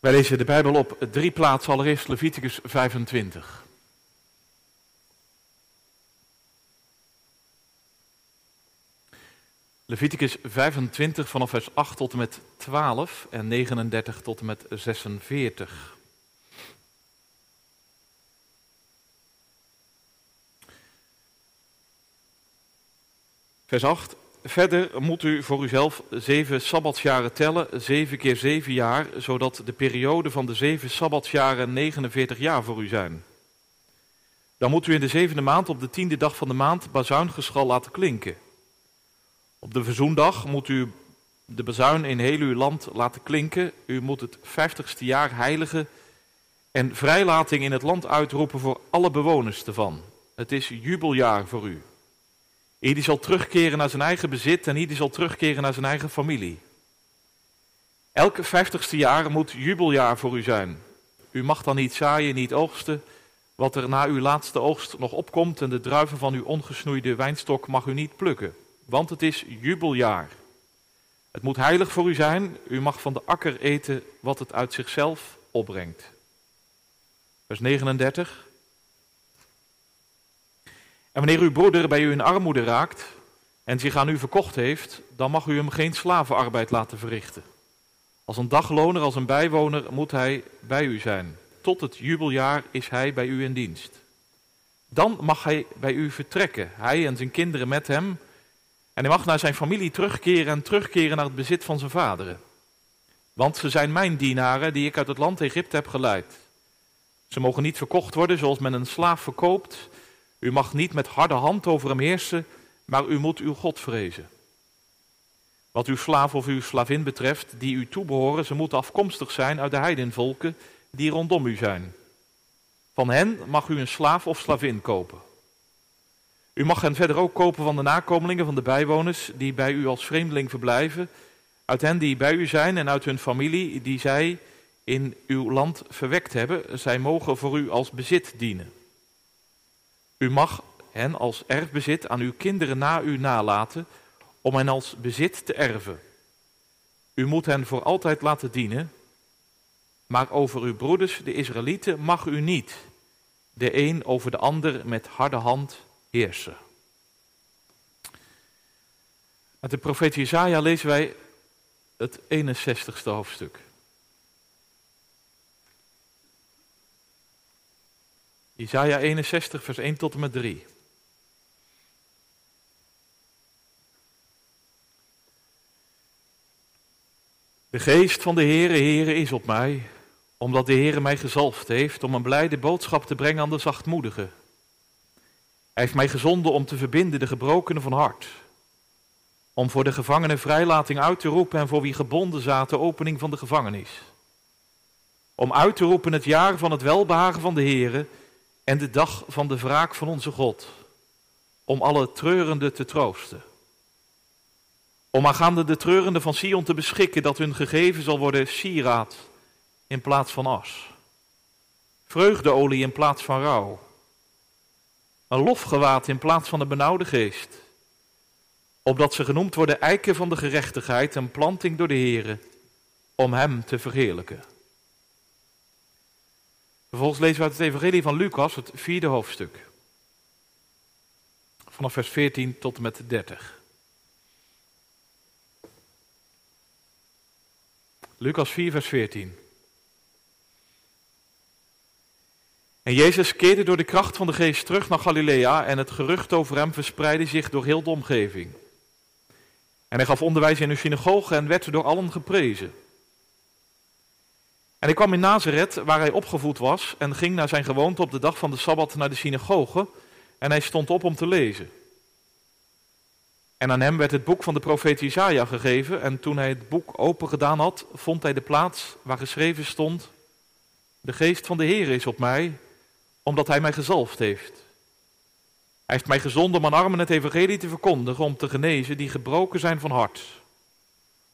Wij lezen de Bijbel op drie plaatsen, allereerst Leviticus 25. Leviticus 25 vanaf vers 8 tot en met 12 en 39 tot en met 46. Vers 8. Verder moet u voor uzelf zeven sabbatsjaren tellen, zeven keer zeven jaar, zodat de periode van de zeven sabbatsjaren 49 jaar voor u zijn. Dan moet u in de zevende maand op de tiende dag van de maand bazuingeschal laten klinken. Op de verzoendag moet u de bazuin in heel uw land laten klinken. U moet het vijftigste jaar heiligen en vrijlating in het land uitroepen voor alle bewoners ervan. Het is jubeljaar voor u. Ieder zal terugkeren naar zijn eigen bezit en ieder zal terugkeren naar zijn eigen familie. Elke vijftigste jaar moet jubeljaar voor u zijn. U mag dan niet zaaien, niet oogsten. Wat er na uw laatste oogst nog opkomt en de druiven van uw ongesnoeide wijnstok mag u niet plukken. Want het is jubeljaar. Het moet heilig voor u zijn. U mag van de akker eten wat het uit zichzelf opbrengt. Vers 39. En wanneer uw broeder bij u in armoede raakt en zich aan u verkocht heeft, dan mag u hem geen slavenarbeid laten verrichten. Als een dagloner, als een bijwoner moet hij bij u zijn. Tot het jubeljaar is hij bij u in dienst. Dan mag hij bij u vertrekken, hij en zijn kinderen met hem. En hij mag naar zijn familie terugkeren en terugkeren naar het bezit van zijn vaderen. Want ze zijn mijn dienaren die ik uit het land Egypte heb geleid. Ze mogen niet verkocht worden zoals men een slaaf verkoopt. U mag niet met harde hand over hem heersen, maar u moet uw God vrezen. Wat uw slaaf of uw slavin betreft, die u toebehoren, ze moeten afkomstig zijn uit de heidenvolken die rondom u zijn. Van hen mag u een slaaf of slavin kopen. U mag hen verder ook kopen van de nakomelingen van de bijwoners die bij u als vreemdeling verblijven, uit hen die bij u zijn en uit hun familie die zij in uw land verwekt hebben. Zij mogen voor u als bezit dienen. U mag hen als erfbezit aan uw kinderen na u nalaten, om hen als bezit te erven. U moet hen voor altijd laten dienen, maar over uw broeders, de Israëlieten, mag u niet de een over de ander met harde hand heersen. Uit de profeet Jesaja lezen wij het 61ste hoofdstuk. Isaiah 61, vers 1 tot en met 3. De geest van de Heere, Heere is op mij, omdat de Heere mij gezalfd heeft om een blijde boodschap te brengen aan de zachtmoedigen. Hij heeft mij gezonden om te verbinden de gebrokenen van hart, om voor de gevangenen vrijlating uit te roepen en voor wie gebonden zaten opening van de gevangenis. Om uit te roepen het jaar van het welbehagen van de Heere en de dag van de wraak van onze God, om alle treurenden te troosten. Om aangaande de treurenden van Sion te beschikken dat hun gegeven zal worden sieraad in plaats van as. Vreugdeolie in plaats van rouw. Een lofgewaad in plaats van een benauwde geest. Opdat ze genoemd worden eiken van de gerechtigheid en planting door de Here, om hem te verheerlijken. Vervolgens lezen we uit het Evangelie van Lucas, het vierde hoofdstuk. Vanaf vers 14 tot en met 30. Lucas 4, vers 14. En Jezus keerde door de kracht van de geest terug naar Galilea en het gerucht over hem verspreidde zich door heel de omgeving. En hij gaf onderwijs in de synagoge en werd door allen geprezen. En hij kwam in Nazareth, waar hij opgevoed was, en ging naar zijn gewoonte op de dag van de Sabbat naar de synagoge. En hij stond op om te lezen. En aan hem werd het boek van de profeet Isaiah gegeven. En toen hij het boek open gedaan had, vond hij de plaats waar geschreven stond: De geest van de Heer is op mij, omdat hij mij gezalfd heeft. Hij heeft mij gezonden om aan armen het evangelie te verkondigen, om te genezen die gebroken zijn van hart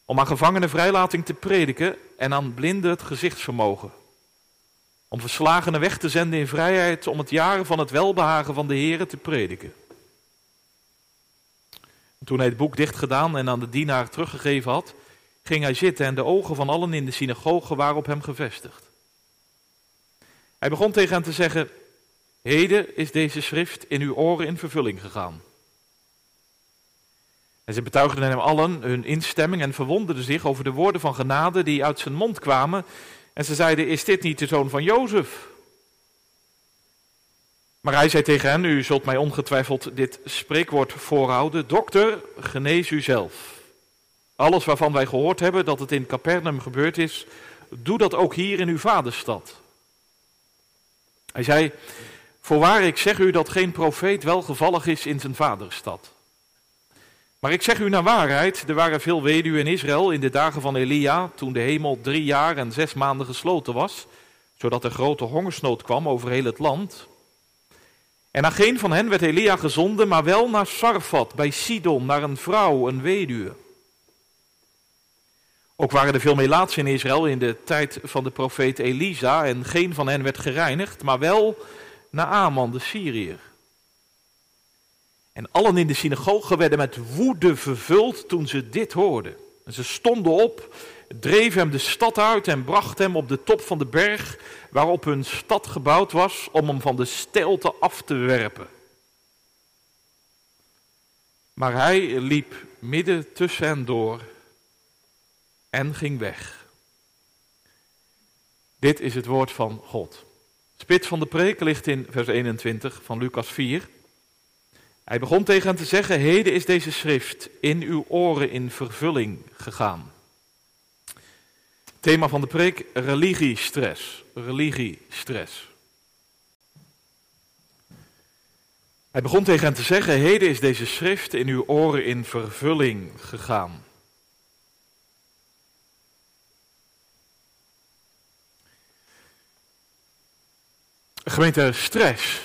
om aan gevangenen vrijlating te prediken en aan blinden het gezichtsvermogen. Om verslagenen weg te zenden in vrijheid, om het jaren van het welbehagen van de Heer te prediken. toen hij het boek dicht gedaan en aan de dienaar teruggegeven had, ging hij zitten en de ogen van allen in de synagoge waren op hem gevestigd. Hij begon tegen hen te zeggen, heden is deze schrift in uw oren in vervulling gegaan. En ze betuigden hem allen hun instemming en verwonderden zich over de woorden van genade die uit zijn mond kwamen. En ze zeiden, is dit niet de zoon van Jozef? Maar hij zei tegen hen, u zult mij ongetwijfeld dit spreekwoord voorhouden. Dokter, genees u zelf. Alles waarvan wij gehoord hebben dat het in Capernaum gebeurd is, doe dat ook hier in uw vaderstad. Hij zei, voorwaar ik zeg u dat geen profeet welgevallig is in zijn vaderstad. Maar ik zeg u naar waarheid, er waren veel weduwen in Israël in de dagen van Elia, toen de hemel drie jaar en zes maanden gesloten was, zodat er grote hongersnood kwam over heel het land. En naar geen van hen werd Elia gezonden, maar wel naar Sarfat, bij Sidon, naar een vrouw, een weduwe. Ook waren er veel melaatsen in Israël in de tijd van de profeet Elisa, en geen van hen werd gereinigd, maar wel Naaman, de Syriër. En allen in de synagoge werden met woede vervuld toen ze dit hoorden. En ze stonden op, dreven hem de stad uit en brachten hem op de top van de berg waarop hun stad gebouwd was, om hem van de steilte af te werpen. Maar hij liep midden tussen hen door en ging weg. Dit is het woord van God. Spits van de preek ligt in vers 21 van Lucas 4. Hij begon tegen hen te zeggen, heden is deze schrift in uw oren in vervulling gegaan. Thema van de preek, religiestress. Religiestress. Hij begon tegen hen te zeggen, heden is deze schrift in uw oren in vervulling gegaan. Gemeente stress.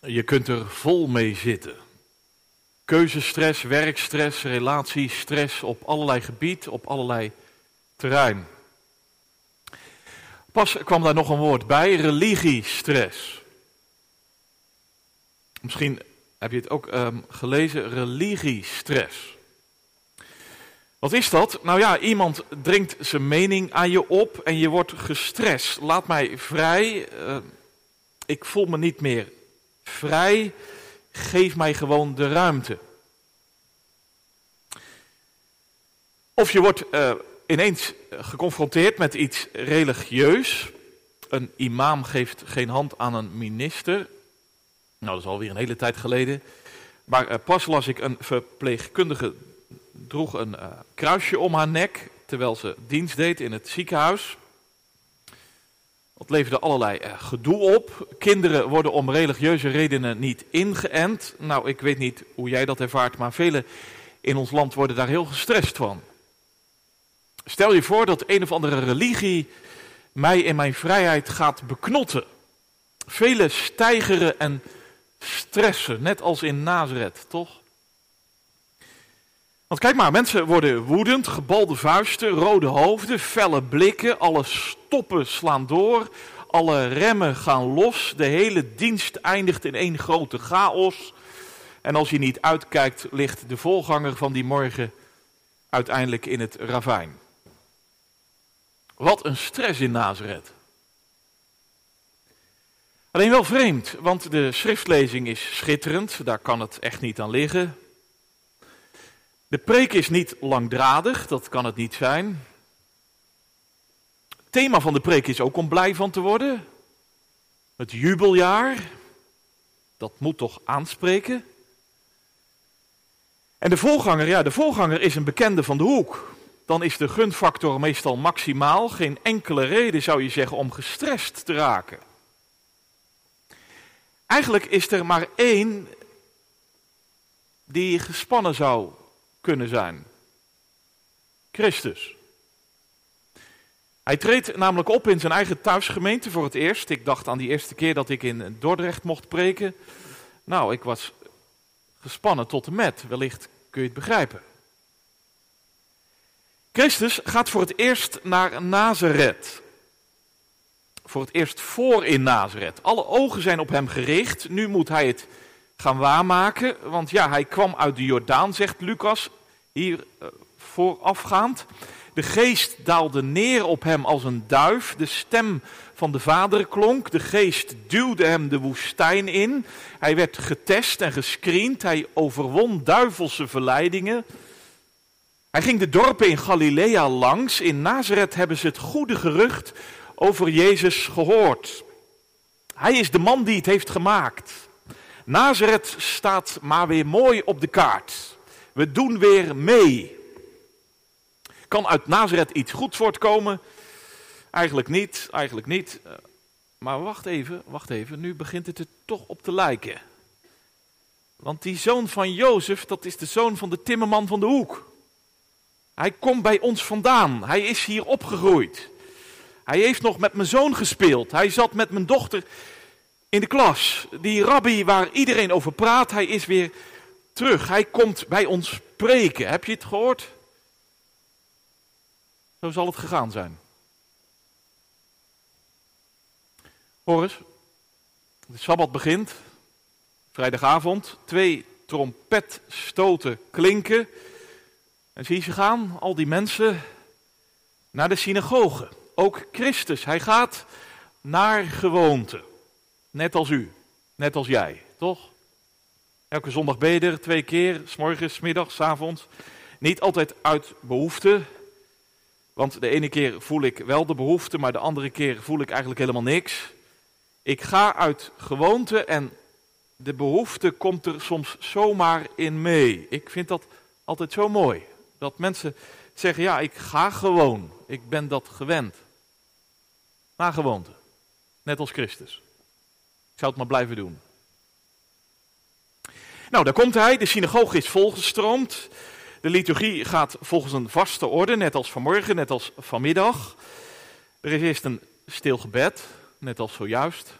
Je kunt er vol mee zitten. Keuzestress, werkstress, relatiestress op allerlei gebied, op allerlei terrein. Pas kwam daar nog een woord bij, religiestress. Misschien heb je het ook um, gelezen, religiestress. Wat is dat? Nou ja, iemand dringt zijn mening aan je op en je wordt gestrest. Laat mij vrij, uh, ik voel me niet meer vrij, geef mij gewoon de ruimte. Of je wordt uh, ineens geconfronteerd met iets religieus. Een imam geeft geen hand aan een minister. Nou, dat is alweer een hele tijd geleden. Maar uh, pas las ik een verpleegkundige droeg een kruisje om haar nek terwijl ze dienst deed in het ziekenhuis. Dat leverde allerlei uh, gedoe op. Kinderen worden om religieuze redenen niet ingeënt. Nou, ik weet niet hoe jij dat ervaart, maar velen in ons land worden daar heel gestrest van. Stel je voor dat een of andere religie mij in mijn vrijheid gaat beknotten. Velen stijgeren en stressen, net als in Nazareth, toch? Want kijk maar, mensen worden woedend, gebalde vuisten, rode hoofden, felle blikken, alle stoppen slaan door, alle remmen gaan los, de hele dienst eindigt in één grote chaos. En als je niet uitkijkt, ligt de volganger van die morgen uiteindelijk in het ravijn. Wat een stress in Nazareth. Alleen wel vreemd, want de schriftlezing is schitterend, daar kan het echt niet aan liggen. De preek is niet langdradig, dat kan het niet zijn. Het thema van de preek is ook om blij van te worden. Het jubeljaar, dat moet toch aanspreken. En de voorganger, ja, de voorganger is een bekende van de hoek. Dan is de gunfactor meestal maximaal. Geen enkele reden zou je zeggen om gestrest te raken. Eigenlijk is er maar één die gespannen zou kunnen zijn. Christus. Hij treedt namelijk op in zijn eigen thuisgemeente voor het eerst. Ik dacht aan die eerste keer dat ik in Dordrecht mocht preken. Nou, ik was gespannen tot en met. Wellicht kun je het begrijpen. Christus gaat voor het eerst naar Nazareth. Voor het eerst voor in Nazareth. Alle ogen zijn op hem gericht. Nu moet hij het gaan waarmaken. Want ja, hij kwam uit de Jordaan, zegt Lucas. Hier uh, voorafgaand. De geest daalde neer op hem als een duif. De stem van de vader klonk. De geest duwde hem de woestijn in. Hij werd getest en gescreend. Hij overwon duivelse verleidingen. Hij ging de dorpen in Galilea langs. In Nazareth hebben ze het goede gerucht over Jezus gehoord. Hij is de man die het heeft gemaakt. Nazareth staat maar weer mooi op de kaart. We doen weer mee. Kan uit Nazareth iets goeds voortkomen? Eigenlijk niet, eigenlijk niet. Eh, maar wacht even, wacht even, nu begint het er toch op te lijken. Want die zoon van Jozef, dat is de zoon van de timmerman van de hoek. Hij komt bij ons vandaan, hij is hier opgegroeid. Hij heeft nog met mijn zoon gespeeld, hij zat met mijn dochter in de klas. Die rabbi waar iedereen over praat, hij is weer terug. Hij komt bij ons spreken. Heb je het gehoord? Zo zal het gegaan zijn. Hoor de Sabbat begint, vrijdagavond, twee trompetstoten klinken. En zie je ze gaan, al die mensen, naar de synagoge. Ook Christus, hij gaat naar gewoonte. Net als u, net als jij, toch? Elke zondag beder, twee keer, s morgens, s middags, s avonds. Niet altijd uit behoefte, want de ene keer voel ik wel de behoefte, maar de andere keer voel ik eigenlijk helemaal niks. Ik ga uit gewoonte en de behoefte komt er soms zomaar in mee. Ik vind dat altijd zo mooi. Dat mensen zeggen, ja, ik ga gewoon. Ik ben dat gewend. Na gewoonte. Net als Christus. Ik zou het maar blijven doen. Nou, daar komt hij. De synagoge is volgestroomd. De liturgie gaat volgens een vaste orde, net als vanmorgen, net als vanmiddag. Er is eerst een stil gebed, net als zojuist.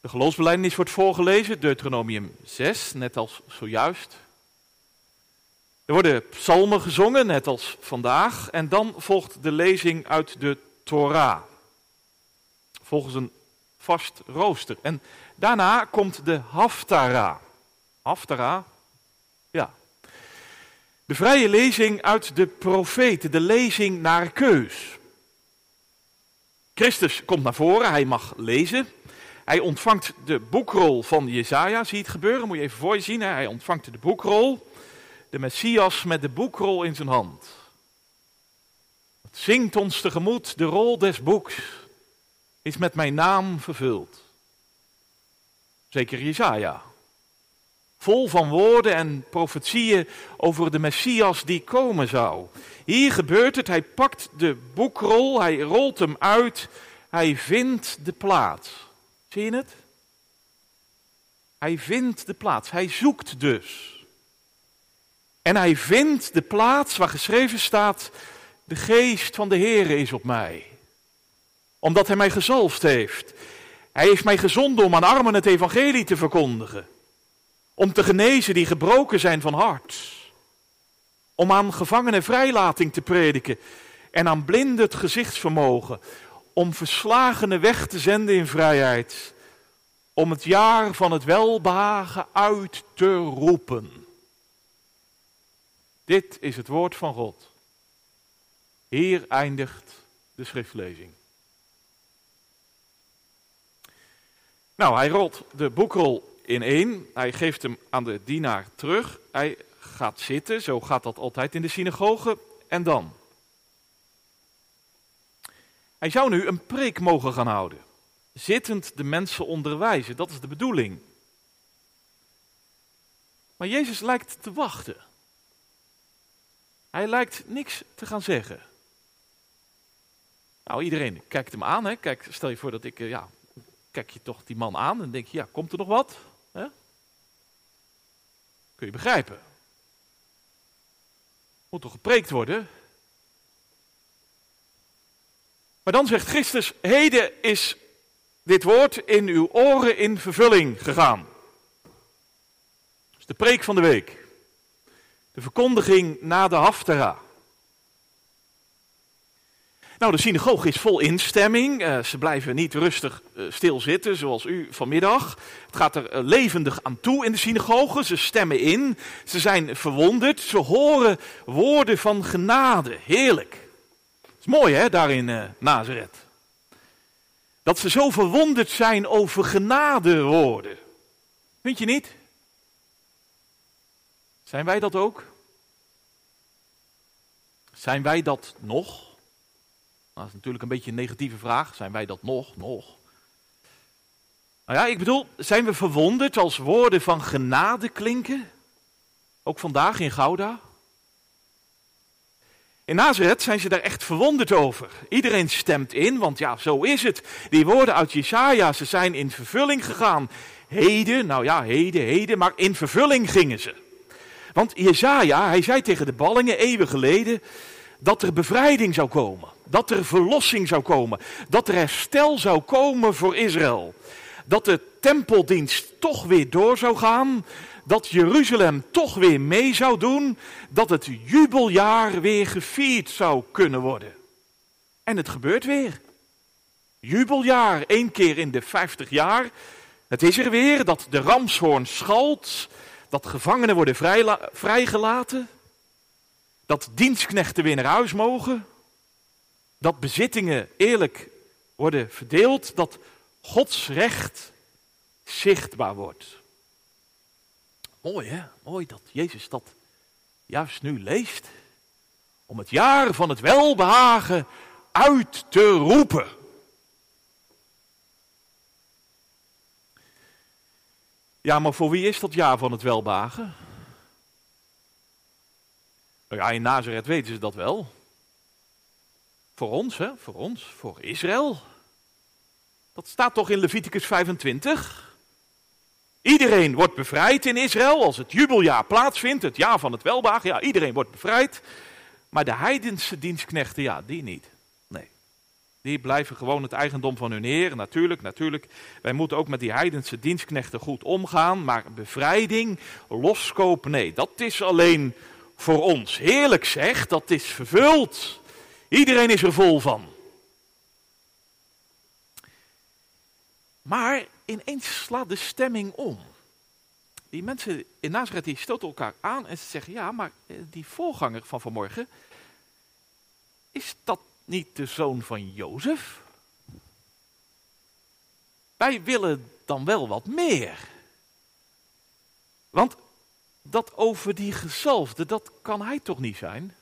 De geloofsbelijdenis wordt voorgelezen, Deuteronomium 6, net als zojuist. Er worden psalmen gezongen, net als vandaag. En dan volgt de lezing uit de Torah. Volgens een vast rooster. En daarna komt de Haftara. Haftara, ja. De vrije lezing uit de profeten, de lezing naar keus. Christus komt naar voren, hij mag lezen. Hij ontvangt de boekrol van Jezaja, zie het gebeuren, moet je even voor je zien. Hij ontvangt de boekrol, de Messias met de boekrol in zijn hand. Het zingt ons tegemoet, de rol des boeks is met mijn naam vervuld. Zeker Jezaja. Vol van woorden en profetieën over de Messias die komen zou. Hier gebeurt het, hij pakt de boekrol, hij rolt hem uit, hij vindt de plaats. Zie je het? Hij vindt de plaats, hij zoekt dus. En hij vindt de plaats waar geschreven staat, de geest van de Heere is op mij. Omdat hij mij gezalfd heeft. Hij heeft mij gezonden om aan armen het evangelie te verkondigen. Om te genezen die gebroken zijn van hart. Om aan gevangenen vrijlating te prediken. En aan blinden het gezichtsvermogen. Om verslagenen weg te zenden in vrijheid. Om het jaar van het welbehagen uit te roepen. Dit is het woord van God. Hier eindigt de schriftlezing. Nou, hij rolt de boekrol in één. Hij geeft hem aan de dienaar terug. Hij gaat zitten, zo gaat dat altijd in de synagoge. En dan? Hij zou nu een preek mogen gaan houden. Zittend de mensen onderwijzen, dat is de bedoeling. Maar Jezus lijkt te wachten. Hij lijkt niks te gaan zeggen. Nou, iedereen kijkt hem aan. Hè? Kijk, stel je voor dat ik, eh, ja, kijk je toch die man aan en denk je, ja, komt er nog wat? Kun je begrijpen. Moet toch gepreekt worden? Maar dan zegt Christus, heden is dit woord in uw oren in vervulling gegaan. Dat is de preek van de week. De verkondiging na de Haftara. Nou, de synagoge is vol instemming. Uh, ze blijven niet rustig uh, stilzitten, zoals u vanmiddag. Het gaat er uh, levendig aan toe in de synagoge. Ze stemmen in. Ze zijn verwonderd. Ze horen woorden van genade. Heerlijk. Is mooi, hè, daar in Nazareth. Dat ze zo verwonderd zijn over genadewoorden. Vind je niet? Zijn wij dat ook? Zijn wij dat nog? Dat is natuurlijk een beetje een negatieve vraag. Zijn wij dat nog? Nog? Nou ja, ik bedoel, zijn we verwonderd als woorden van genade klinken? Ook vandaag in Gouda? In Nazareth zijn ze daar echt verwonderd over. Iedereen stemt in, want ja, zo is het. Die woorden uit Jesaja, ze zijn in vervulling gegaan. Heden, nou ja, heden, heden, maar in vervulling gingen ze. Want Jezaja, hij zei tegen de ballingen eeuwen geleden dat er bevrijding zou komen. Dat er verlossing zou komen. Dat er herstel zou komen voor Israël. Dat de tempeldienst toch weer door zou gaan. Dat Jeruzalem toch weer mee zou doen. Dat het jubeljaar weer gevierd zou kunnen worden. En het gebeurt weer. Jubeljaar, één keer in de vijftig jaar. Het is er weer dat de ramshoorn schalt dat gevangenen worden vrijgelaten, dat dienstknechten weer naar huis mogen, dat bezittingen eerlijk worden verdeeld, dat Gods recht zichtbaar wordt. Mooi hè, mooi dat Jezus dat juist nu leest. Om het jaar van het welbehagen uit te roepen. Ja, maar voor wie is dat jaar van het welbagen? Nou ja, in Nazareth weten ze dat wel. Voor ons, hè? Voor ons, voor Israël. Dat staat toch in Leviticus 25? Iedereen wordt bevrijd in Israël als het jubeljaar plaatsvindt, het jaar van het welbagen. Ja, iedereen wordt bevrijd. Maar de heidense dienstknechten, ja, die niet. Die blijven gewoon het eigendom van hun heer. Natuurlijk, natuurlijk. Wij moeten ook met die heidense dienstknechten goed omgaan. Maar bevrijding, loskoop, nee. Dat is alleen voor ons. Heerlijk zeg, dat is vervuld. Iedereen is er vol van. Maar ineens slaat de stemming om. Die mensen in Nazareth die stoten elkaar aan en ze zeggen: Ja, maar eh, die voorganger van vanmorgen, is dat niet de zoon van Jozef? Wij willen dan wel wat meer. Want dat over die gezalfde, dat kan hij toch niet zijn?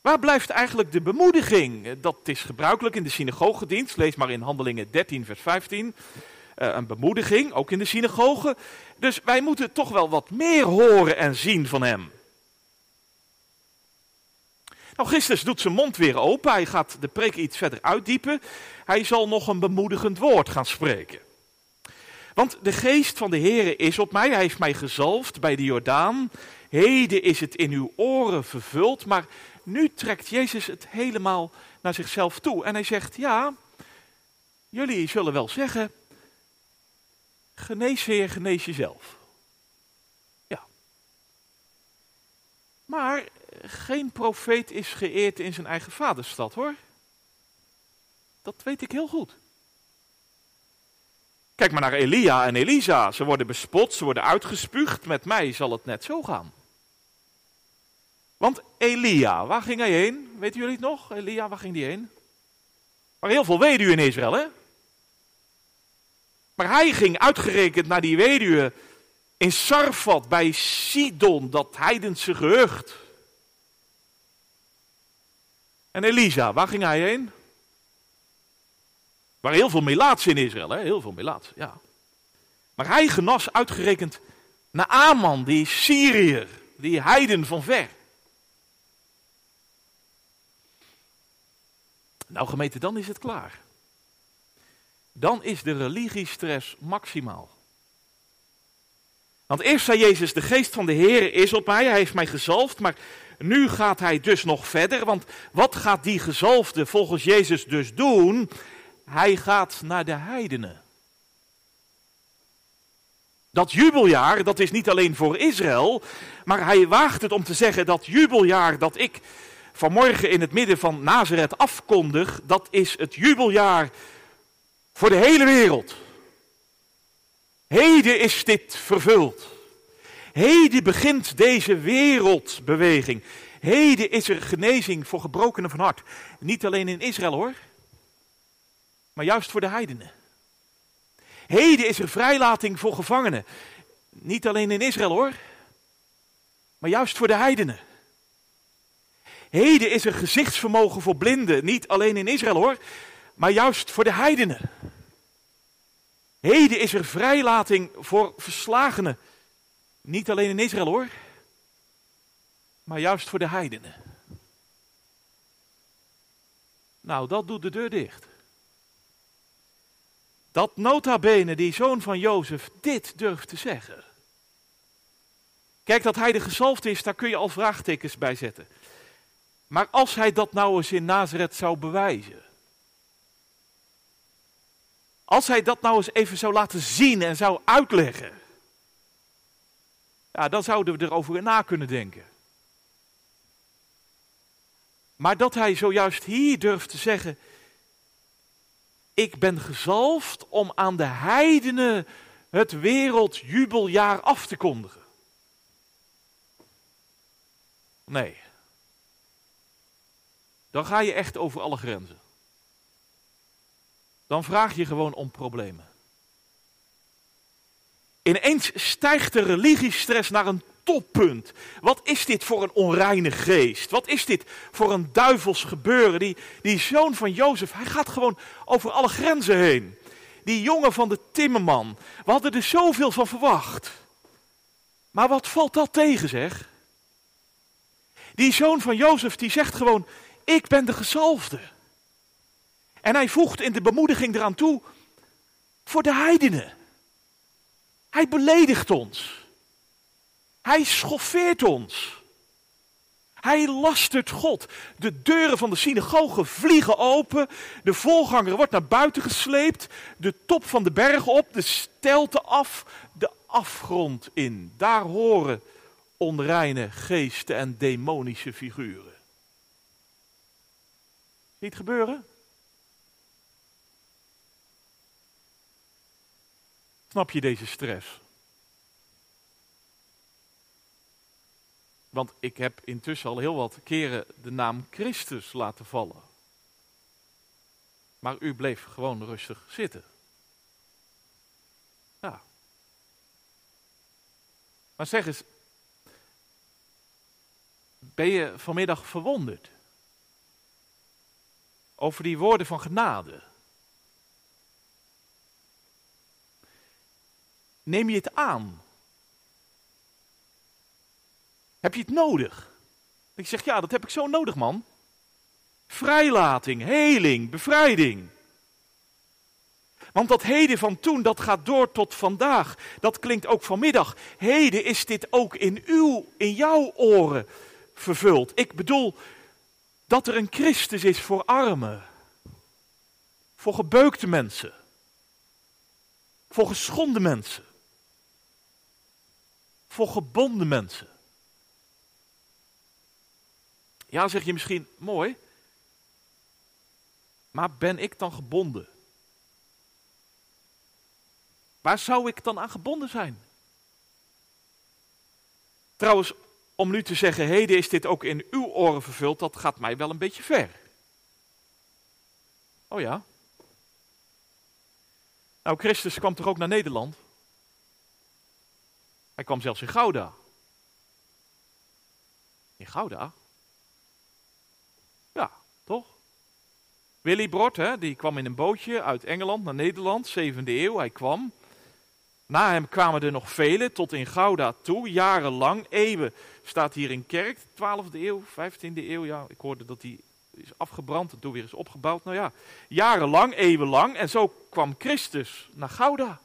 Waar blijft eigenlijk de bemoediging? Dat is gebruikelijk in de synagogedienst. Lees maar in Handelingen 13, vers 15. Uh, een bemoediging, ook in de synagoge. Dus wij moeten toch wel wat meer horen en zien van hem. Nou, Christus doet zijn mond weer open. Hij gaat de preek iets verder uitdiepen. Hij zal nog een bemoedigend woord gaan spreken. Want de geest van de Heere is op mij. Hij heeft mij gezalfd bij de Jordaan. Heden is het in uw oren vervuld. Maar nu trekt Jezus het helemaal naar zichzelf toe. En hij zegt, ja, jullie zullen wel zeggen, genees Heer, genees jezelf. Ja. Maar geen profeet is geëerd in zijn eigen vaderstad hoor. Dat weet ik heel goed. Kijk maar naar Elia en Elisa. Ze worden bespot, ze worden uitgespuugd. Met mij zal het net zo gaan. Want Elia, waar ging hij heen? Weten jullie het nog? Elia, waar ging die heen? Maar heel veel weduwen in Israël, hè? Maar hij ging uitgerekend naar die weduwe in Sarfat bij Sidon, dat heidense gehucht. En Elisa, waar ging hij heen? Waren heel veel melaats in Israël, hè? heel veel melaats, ja. Maar hij genas uitgerekend naar Aman, die Syriër, die heiden van ver. Nou gemeente, dan is het klaar. Dan is de religiestress maximaal. Want eerst zei Jezus, de geest van de Heer is op mij, hij heeft mij gezalfd, maar nu gaat hij dus nog verder, want wat gaat die gezalfde volgens Jezus dus doen? Hij gaat naar de heidenen. Dat jubeljaar, dat is niet alleen voor Israël, maar hij waagt het om te zeggen dat jubeljaar dat ik vanmorgen in het midden van Nazareth afkondig, dat is het jubeljaar voor de hele wereld. Heden is dit vervuld. Heden begint deze wereldbeweging. Heden is er genezing voor gebrokenen van hart. Niet alleen in Israël hoor, maar juist voor de heidenen. Heden is er vrijlating voor gevangenen. Niet alleen in Israël hoor, maar juist voor de heidenen. Heden is er gezichtsvermogen voor blinden. Niet alleen in Israël hoor, maar juist voor de heidenen. Heden is er vrijlating voor verslagenen. Niet alleen in Israël hoor, maar juist voor de heidenen. Nou, dat doet de deur dicht. Dat nota bene die zoon van Jozef dit durft te zeggen. Kijk, dat hij de gezalfd is, daar kun je al vraagtekens bij zetten. Maar als hij dat nou eens in Nazareth zou bewijzen. Als hij dat nou eens even zou laten zien en zou uitleggen. Ja, dan zouden we erover na kunnen denken. Maar dat hij zojuist hier durft te zeggen: Ik ben gezalfd om aan de heidenen het wereldjubeljaar af te kondigen. Nee. Dan ga je echt over alle grenzen. Dan vraag je gewoon om problemen. Ineens stijgt de religiestress naar een toppunt. Wat is dit voor een onreine geest? Wat is dit voor een duivels gebeuren? Die, die zoon van Jozef, hij gaat gewoon over alle grenzen heen. Die jongen van de timmerman, we hadden er zoveel van verwacht. Maar wat valt dat tegen, zeg? Die zoon van Jozef, die zegt gewoon, ik ben de gezalfde. En hij voegt in de bemoediging eraan toe, voor de heidenen. Hij beledigt ons. Hij schoffeert ons. Hij lastert God. De deuren van de synagoge vliegen open. De volganger wordt naar buiten gesleept. De top van de berg op. De stelte af. De afgrond in. Daar horen onreine geesten en demonische figuren. Het gebeuren? Snap je deze stress? Want ik heb intussen al heel wat keren de naam Christus laten vallen. Maar u bleef gewoon rustig zitten. Ja. Maar zeg eens, ben je vanmiddag verwonderd over die woorden van genade? Neem je het aan? Heb je het nodig? Ik zeg, ja, dat heb ik zo nodig, man. Vrijlating, heling, bevrijding. Want dat heden van toen, dat gaat door tot vandaag. Dat klinkt ook vanmiddag. Heden is dit ook in uw, in jouw oren vervuld. Ik bedoel dat er een Christus is voor armen. Voor gebeukte mensen. Voor geschonden mensen. Voor gebonden mensen. Ja, zeg je misschien, mooi. Maar ben ik dan gebonden? Waar zou ik dan aan gebonden zijn? Trouwens, om nu te zeggen, heden is dit ook in uw oren vervuld, dat gaat mij wel een beetje ver. Oh ja? Nou, Christus kwam toch ook naar Nederland? Hij kwam zelfs in Gouda. In Gouda? Toch? Willy Brod, hè, die kwam in een bootje uit Engeland naar Nederland, 7e eeuw, hij kwam. Na hem kwamen er nog velen, tot in Gouda toe, jarenlang, eeuwen. Staat hier in kerk, 12e eeuw, 15e eeuw, ja, ik hoorde dat die is afgebrand en toen weer is opgebouwd. Nou ja, jarenlang, eeuwenlang, en zo kwam Christus naar Gouda.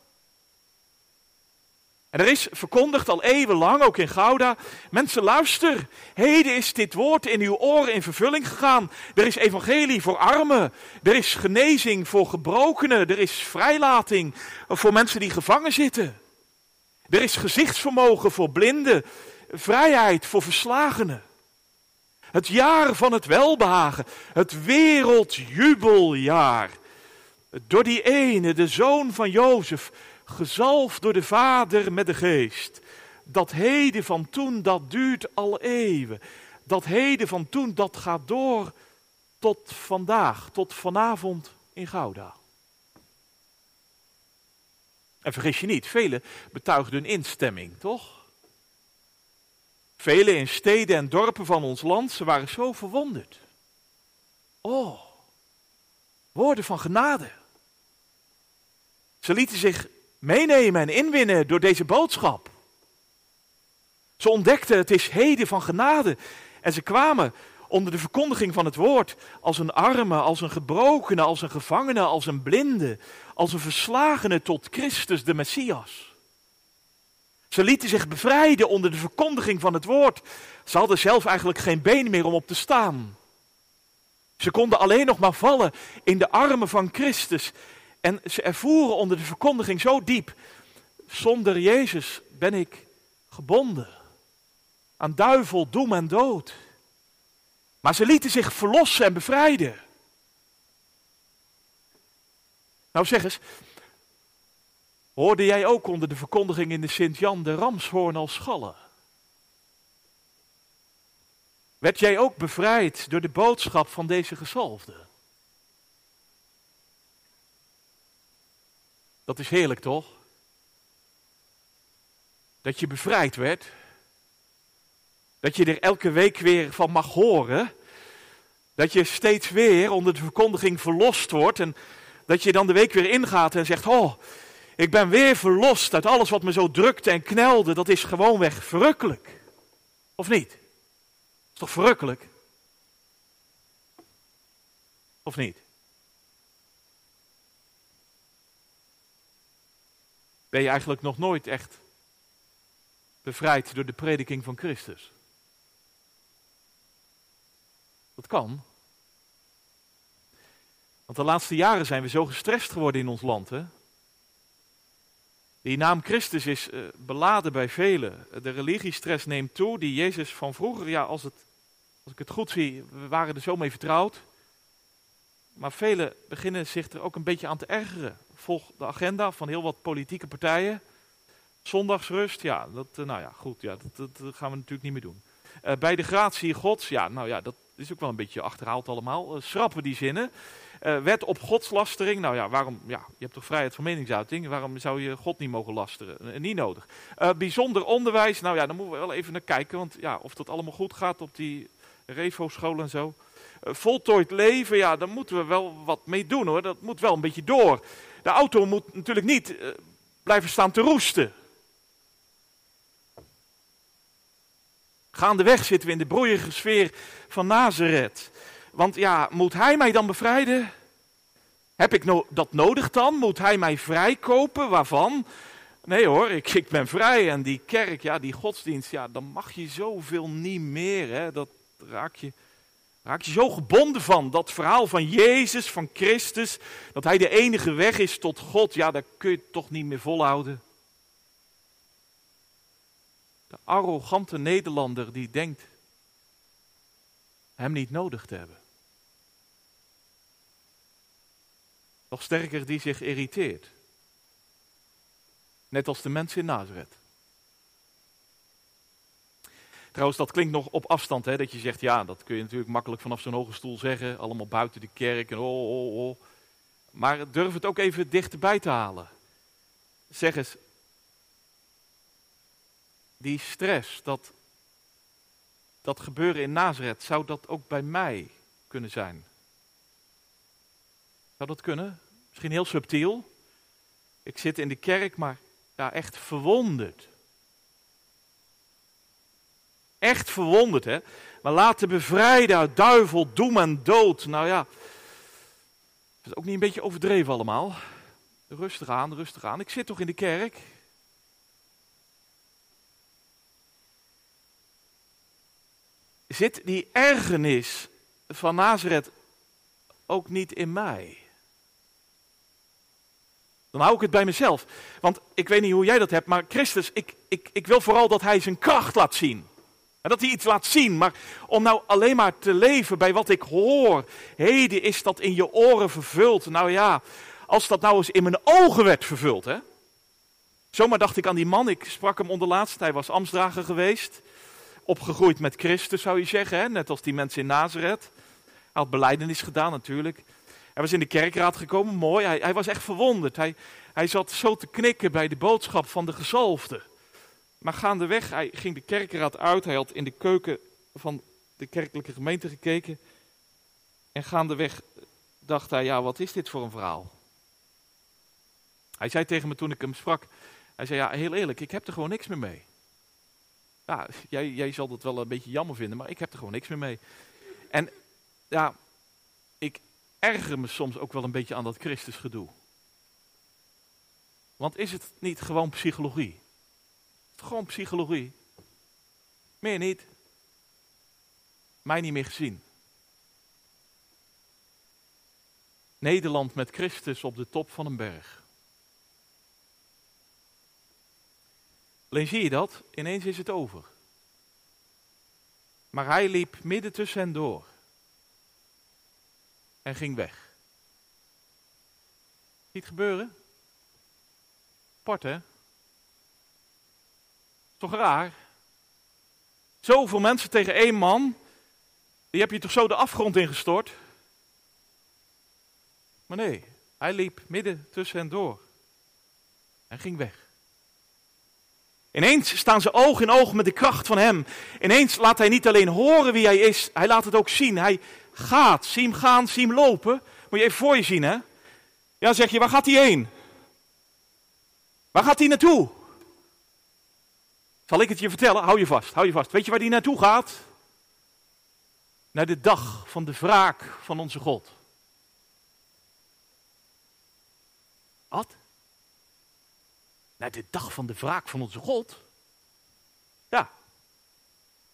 En er is verkondigd al eeuwenlang, ook in Gouda, mensen luister, heden is dit woord in uw oren in vervulling gegaan. Er is evangelie voor armen, er is genezing voor gebrokenen, er is vrijlating voor mensen die gevangen zitten. Er is gezichtsvermogen voor blinden, vrijheid voor verslagenen. Het jaar van het welbehagen. Het wereldjubeljaar. Door die ene, de zoon van Jozef, gezalfd door de Vader met de Geest. Dat heden van toen, dat duurt al eeuwen. Dat heden van toen, dat gaat door tot vandaag, tot vanavond in Gouda. En vergis je niet, velen betuigden hun instemming, toch? Velen in steden en dorpen van ons land, ze waren zo verwonderd. Oh, woorden van genade. Ze lieten zich meenemen en inwinnen door deze boodschap. Ze ontdekten het is heden van genade en ze kwamen onder de verkondiging van het woord als een arme, als een gebrokene, als een gevangene, als een blinde, als een verslagene tot Christus de Messias. Ze lieten zich bevrijden onder de verkondiging van het woord. Ze hadden zelf eigenlijk geen been meer om op te staan. Ze konden alleen nog maar vallen in de armen van Christus. En ze ervoeren onder de verkondiging zo diep. Zonder Jezus ben ik gebonden aan duivel, doem en dood. Maar ze lieten zich verlossen en bevrijden. Nou zeg eens, hoorde jij ook onder de verkondiging in de Sint-Jan de Ramshoorn als schallen? Werd jij ook bevrijd door de boodschap van deze gezalfde? Dat is heerlijk toch? Dat je bevrijd werd. Dat je er elke week weer van mag horen. Dat je steeds weer onder de verkondiging verlost wordt. En dat je dan de week weer ingaat en zegt: Oh, ik ben weer verlost uit alles wat me zo drukte en knelde. Dat is gewoonweg verrukkelijk. Of niet? Is toch verrukkelijk? Of niet? Ben je eigenlijk nog nooit echt bevrijd door de prediking van Christus? Dat kan. Want de laatste jaren zijn we zo gestrest geworden in ons land. Hè? Die naam Christus is uh, beladen bij velen. De religiestress neemt toe. Die Jezus van vroeger, ja, als, het, als ik het goed zie, we waren er zo mee vertrouwd. Maar velen beginnen zich er ook een beetje aan te ergeren. Volg de agenda van heel wat politieke partijen. Zondagsrust, ja, dat, uh, nou ja, goed, ja, dat, dat, gaan we natuurlijk niet meer doen. Uh, bij de gratie gods, ja, nou ja, dat, is ook wel een beetje achterhaald allemaal. Uh, schrappen die zinnen. Wet op godslastering. Nou ja, waarom? Ja, je hebt toch vrijheid van meningsuiting. Waarom zou je God niet mogen lasteren? Niet nodig. bijzonder onderwijs. Nou ja, daar moeten we wel even naar kijken. Want ja, of dat allemaal goed gaat op die Revo-school en zo. Voltooid leven, ja, daar moeten we wel wat mee doen hoor. Dat moet wel een beetje door. De auto moet natuurlijk niet blijven staan te roesten. Gaandeweg zitten we in de broeierige sfeer van Nazareth. Want ja, moet hij mij dan bevrijden? Heb ik no dat nodig dan? Moet hij mij vrijkopen? Waarvan? Nee hoor, ik, ik ben vrij. En die kerk, ja, die godsdienst, ja, dan mag je zoveel niet meer. Hè? Dat raak je, raak je zo gebonden van. Dat verhaal van Jezus, van Christus, dat hij de enige weg is tot God. Ja, dat kun je toch niet meer volhouden. De arrogante Nederlander die denkt hem niet nodig te hebben. Nog sterker, die zich irriteert. Net als de mensen in Nazareth. Trouwens, dat klinkt nog op afstand, hè, dat je zegt, ja, dat kun je natuurlijk makkelijk vanaf zo'n hoge stoel zeggen, allemaal buiten de kerk en oh, oh, oh. Maar durf het ook even dichterbij te halen. Zeg eens, die stress, dat, dat gebeuren in Nazareth, zou dat ook bij mij kunnen zijn? Zou dat kunnen? Misschien heel subtiel. Ik zit in de kerk, maar ja, echt verwonderd. Echt verwonderd, hè? Maar laten bevrijden uit duivel, doem en dood. Nou ja, is ook niet een beetje overdreven allemaal. Rustig aan, rustig aan. Ik zit toch in de kerk? Zit die ergernis van Nazareth ook niet in mij? Dan hou ik het bij mezelf. Want ik weet niet hoe jij dat hebt, maar Christus, ik, ik, ik wil vooral dat hij zijn kracht laat zien. En dat hij iets laat zien, maar om nou alleen maar te leven bij wat ik hoor. Heden is dat in je oren vervuld. Nou ja, als dat nou eens in mijn ogen werd vervuld, hè. Zomaar dacht ik aan die man, ik sprak hem onderlaatst, hij was ambtsdrager geweest. Opgegroeid met Christus zou je zeggen, hè? net als die mensen in Nazareth. Hij had beleidenis gedaan natuurlijk. Hij was in de kerkraad gekomen, mooi. Hij, hij was echt verwonderd. Hij, hij zat zo te knikken bij de boodschap van de gezalfde. Maar gaandeweg, hij ging de kerkraad uit. Hij had in de keuken van de kerkelijke gemeente gekeken. En gaandeweg dacht hij, ja, wat is dit voor een verhaal? Hij zei tegen me toen ik hem sprak, hij zei, ja, heel eerlijk, ik heb er gewoon niks meer mee. Ja, jij, jij zal dat wel een beetje jammer vinden, maar ik heb er gewoon niks meer mee. En ja, ik erger me soms ook wel een beetje aan dat Christusgedoe. Want is het niet gewoon psychologie? Gewoon psychologie? Meer niet. Mij niet meer gezien. Nederland met Christus op de top van een berg. Alleen zie je dat, ineens is het over. Maar hij liep midden tussen hen door. En ging weg. Ziet gebeuren? Apart hè? Toch raar? Zoveel mensen tegen één man. Die heb je toch zo de afgrond ingestort? Maar nee, hij liep midden tussen hen door. En ging weg. Ineens staan ze oog in oog met de kracht van hem. Ineens laat hij niet alleen horen wie hij is, hij laat het ook zien. Hij gaat, zie hem gaan, zie hem lopen. Moet je even voor je zien, hè? Ja, zeg je, waar gaat hij heen? Waar gaat hij naartoe? Zal ik het je vertellen? Hou je vast, hou je vast. Weet je waar hij naartoe gaat? Naar de dag van de wraak van onze God. Wat? Naar de dag van de wraak van onze God? Ja.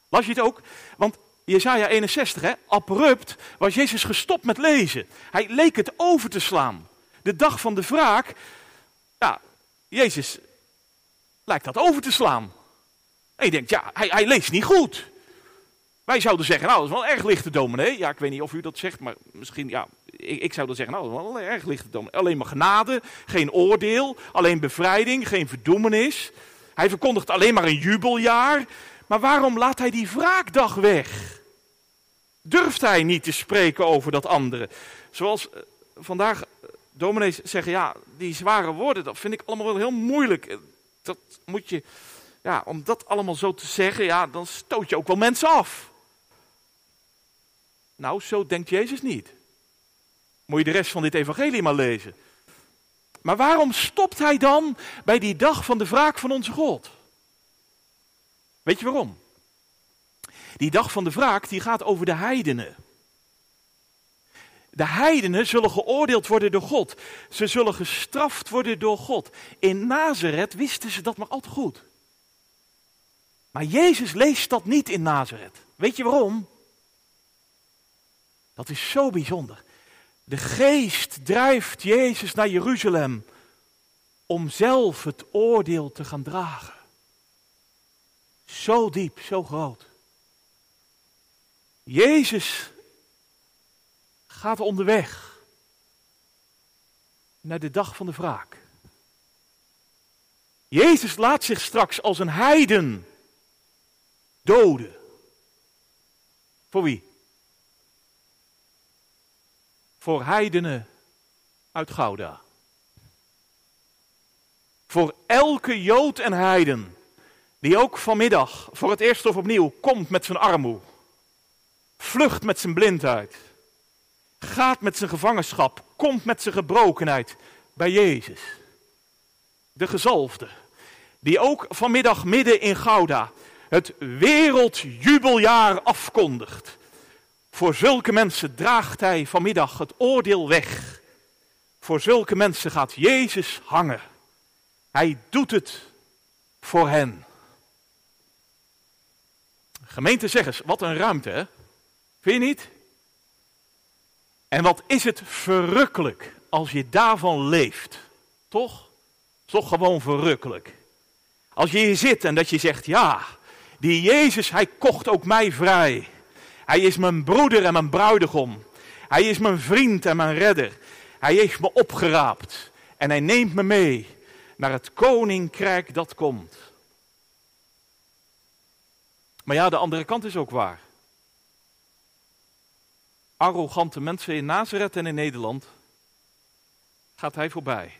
Las je het ook? Want Jesaja 61, hè, abrupt was Jezus gestopt met lezen. Hij leek het over te slaan. De dag van de wraak, ja, Jezus lijkt dat over te slaan. En je denkt, ja, hij, hij leest niet goed. Wij zouden zeggen, nou, dat is wel erg lichte dominee. Ja, ik weet niet of u dat zegt, maar misschien, ja, ik, ik zou dan zeggen, nou, dat is wel erg lichte dominee. Alleen maar genade, geen oordeel, alleen bevrijding, geen verdoemenis. Hij verkondigt alleen maar een jubeljaar. Maar waarom laat hij die wraakdag weg? Durft hij niet te spreken over dat andere? Zoals eh, vandaag eh, dominees zeggen, ja, die zware woorden, dat vind ik allemaal wel heel moeilijk. Eh, dat moet je, ja, om dat allemaal zo te zeggen, ja, dan stoot je ook wel mensen af. Nou, zo denkt Jezus niet. Moet je de rest van dit evangelie maar lezen. Maar waarom stopt hij dan bij die dag van de wraak van onze God? Weet je waarom? Die dag van de wraak die gaat over de heidenen. De heidenen zullen geoordeeld worden door God. Ze zullen gestraft worden door God. In Nazareth wisten ze dat maar al te goed. Maar Jezus leest dat niet in Nazareth. Weet je waarom? Dat is zo bijzonder. De geest drijft Jezus naar Jeruzalem om zelf het oordeel te gaan dragen. Zo diep, zo groot. Jezus gaat onderweg naar de dag van de wraak. Jezus laat zich straks als een heiden doden. Voor wie? Voor heidenen uit Gouda. Voor elke Jood en heiden die ook vanmiddag voor het eerst of opnieuw komt met zijn armoe, vlucht met zijn blindheid, gaat met zijn gevangenschap, komt met zijn gebrokenheid bij Jezus. De gezalfde, die ook vanmiddag midden in Gouda het wereldjubeljaar afkondigt. Voor zulke mensen draagt hij vanmiddag het oordeel weg. Voor zulke mensen gaat Jezus hangen. Hij doet het voor hen. Gemeente zeg eens, wat een ruimte hè? Vind je niet? En wat is het verrukkelijk als je daarvan leeft. Toch? Toch gewoon verrukkelijk. Als je hier zit en dat je zegt, ja, Die Jezus, hij kocht ook mij vrij. Hij is mijn broeder en mijn bruidegom. Hij is mijn vriend en mijn redder. Hij heeft me opgeraapt en hij neemt me mee naar het koninkrijk dat komt. Maar ja, de andere kant is ook waar. Arrogante mensen in Nazareth en in Nederland gaat hij voorbij.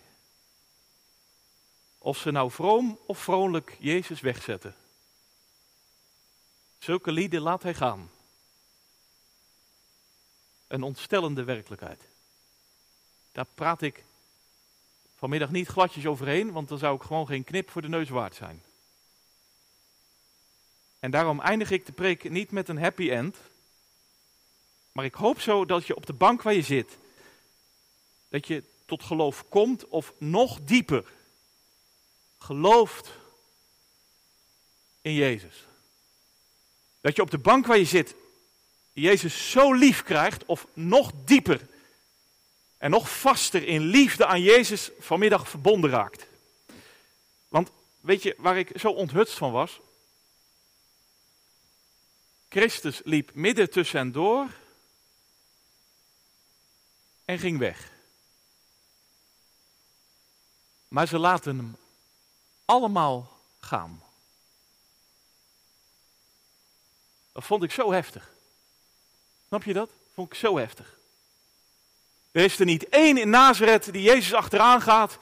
Of ze nou vroom of vrolijk Jezus wegzetten. Zulke lieden laat hij gaan. Een ontstellende werkelijkheid. Daar praat ik vanmiddag niet gladjes overheen, want dan zou ik gewoon geen knip voor de neus waard zijn. En daarom eindig ik de preek niet met een happy end. Maar ik hoop zo dat je op de bank waar je zit, dat je tot geloof komt of nog dieper gelooft in Jezus. Dat je op de bank waar je zit Jezus zo lief krijgt of nog dieper en nog vaster in liefde aan Jezus vanmiddag verbonden raakt. Want weet je waar ik zo onthutst van was? Christus liep midden tussen hen door en ging weg. Maar ze laten hem allemaal gaan. Dat vond ik zo heftig. Snap je dat? Vond ik zo heftig. Er is er niet één in Nazareth die Jezus achteraan gaat,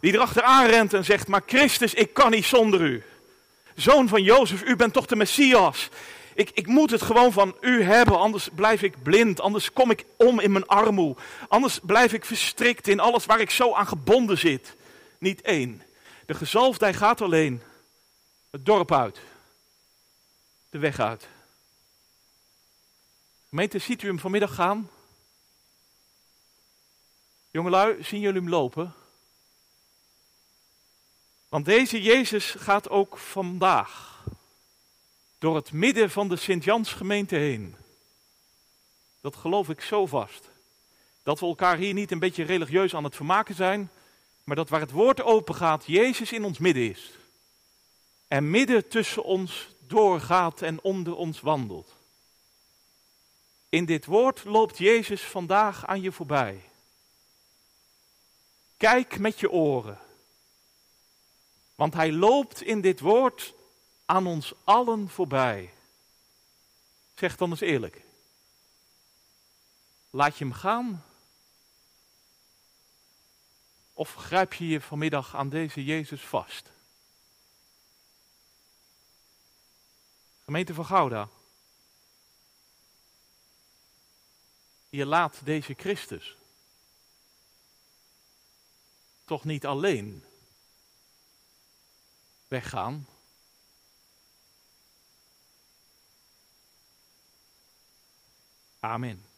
die erachteraan rent en zegt, maar Christus, ik kan niet zonder u. Zoon van Jozef, u bent toch de Messias. Ik, ik moet het gewoon van u hebben, anders blijf ik blind, anders kom ik om in mijn armoe. Anders blijf ik verstrikt in alles waar ik zo aan gebonden zit. Niet één. De gezalfde, gaat alleen het dorp uit, de weg uit. Gemeente, ziet u hem vanmiddag gaan? Jongelui, zien jullie hem lopen? Want deze Jezus gaat ook vandaag door het midden van de Sint-Jans gemeente heen. Dat geloof ik zo vast. Dat we elkaar hier niet een beetje religieus aan het vermaken zijn, maar dat waar het woord open gaat, Jezus in ons midden is. En midden tussen ons doorgaat en onder ons wandelt. In dit woord loopt Jezus vandaag aan je voorbij. Kijk met je oren. Want hij loopt in dit woord aan ons allen voorbij. Zeg dan eens eerlijk. Laat je hem gaan? Of grijp je je vanmiddag aan deze Jezus vast? Gemeente van Gouda. Je laat deze Christus toch niet alleen weggaan. Amen.